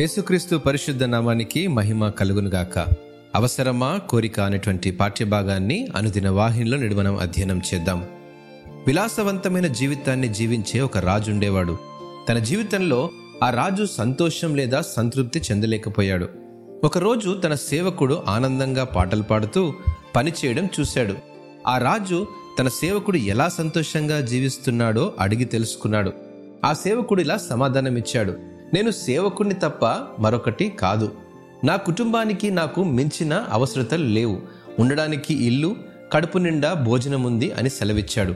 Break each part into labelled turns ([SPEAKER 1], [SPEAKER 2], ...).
[SPEAKER 1] యేసుక్రీస్తు పరిశుద్ధ నామానికి మహిమ కలుగునుగాక. అవసరమా కోరిక అనేటువంటి పాఠ్యభాగాన్ని అనుదిన వాహినిలో నేడు మనం అధ్యయనం చేద్దాం. విలాసవంతమైన జీవితాన్ని జీవించే ఒక రాజు ఉండేవాడు. తన జీవితంలో ఆ రాజు సంతోషం లేదా సంతృప్తి చెందలేకపోయాడు. ఒకరోజు తన సేవకుడు ఆనందంగా పాటలు పాడుతూ పని చేయడం చూశాడు. ఆ రాజు తన సేవకుడు ఎలా సంతోషంగా జీవిస్తున్నాడో అడిగి తెలుసుకున్నాడు. ఆ సేవకుడు ఇలా సమాధానమిచ్చాడు. నేను సేవకుణ్ణి తప్ప మరొకటి కాదు. నా కుటుంబానికి నాకు మించిన అవసరతలు లేవు. ఉండడానికి ఇల్లు కడుపు నిండా భోజనం ఉంది అని సెలవిచ్చాడు.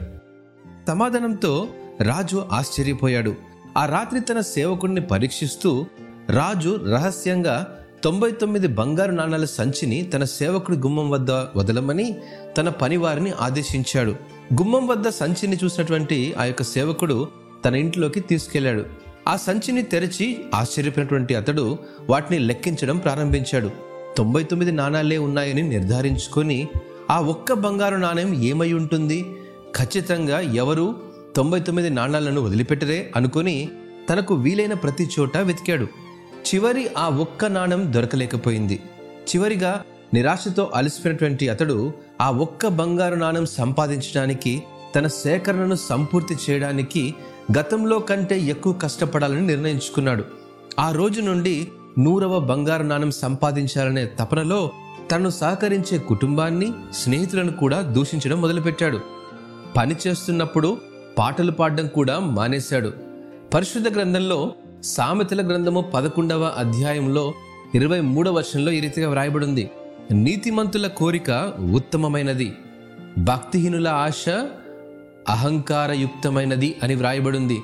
[SPEAKER 1] సమాధానంతో రాజు ఆశ్చర్యపోయాడు. ఆ రాత్రి తన సేవకుడిని పరీక్షిస్తూ రాజు రహస్యంగా తొంభై తొమ్మిది బంగారు నాణాల సంచిని తన సేవకుడి గుమ్మం వద్ద వదలమని తన పనివారిని ఆదేశించాడు. గుమ్మం వద్ద సంచిని చూసినటువంటి ఆ యొక్క సేవకుడు తన ఇంట్లోకి తీసుకెళ్ళాడు ఆ సంచిని తెరిచి ఆశ్చర్యపోయినటువంటి అతడు వాటిని లెక్కించడం ప్రారంభించాడు. తొంభై తొమ్మిది నాణాలే ఉన్నాయని నిర్ధారించుకొని ఆ ఒక్క బంగారు నాణ్యం ఏమై ఉంటుంది? ఖచ్చితంగా ఎవరు తొంభై తొమ్మిది నాణాలను వదిలిపెట్టరే అనుకుని తనకు వీలైన ప్రతి చోట వెతికాడు. చివరి ఆ ఒక్క నాణం దొరకలేకపోయింది. చివరిగా నిరాశతో అలసిపోయినటువంటి అతడు ఆ ఒక్క బంగారు నాణం సంపాదించడానికి తన సేకరణను సంపూర్తి చేయడానికి గతంలో కంటే ఎక్కువ కష్టపడాలని నిర్ణయించుకున్నాడు. ఆ రోజు నుండి నూరవ బంగారు నాణం సంపాదించాలనే తపనలో తను సహకరించే కుటుంబాన్ని స్నేహితులను కూడా దూషించడం మొదలుపెట్టాడు. పని చేస్తున్నప్పుడు పాటలు పాడడం కూడా మానేశాడు. పరిశుద్ధ గ్రంథంలో సామెతల గ్రంథము పదకొండవ అధ్యాయంలో ఇరవై మూడవ వర్షంలో ఈ రీతిగా వ్రాయబడింది. నీతిమంతుల కోరిక ఉత్తమమైనది. భక్తిహీనుల ఆశ అహంకారయుక్తమైనది అని వ్రాయబడింది.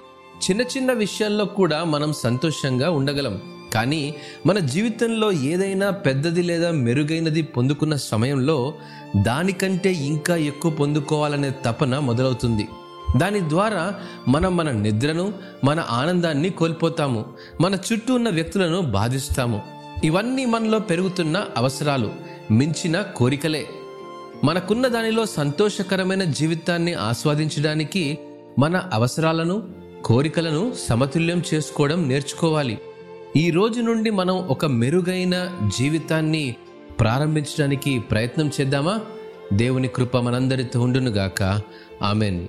[SPEAKER 1] చిన్న చిన్న విషయాల్లో కూడా మనం సంతోషంగా ఉండగలం. కానీ మన జీవితంలో ఏదైనా పెద్దది లేదా మెరుగైనది పొందుకున్న సమయంలో దానికంటే ఇంకా ఎక్కువ పొందుకోవాలనే తపన మొదలవుతుంది. దాని ద్వారా మనం మన నిద్రను మన ఆనందాన్ని కోల్పోతాము. మన చుట్టూ ఉన్న వ్యక్తులను బాధిస్తాము. ఇవన్నీ మనలో పెరుగుతున్న అవసరాలు. మించిన కోరికలే. మనకున్న దానిలో సంతోషకరమైన జీవితాన్ని ఆస్వాదించడానికి మన అవసరాలను కోరికలను సమతుల్యం చేసుకోవడం నేర్చుకోవాలి. ఈ రోజు నుండి మనం ఒక మెరుగైన జీవితాన్ని ప్రారంభించడానికి ప్రయత్నం చేద్దామా? దేవుని కృప మనందరితో ఉండునుగాక. ఆమెన్.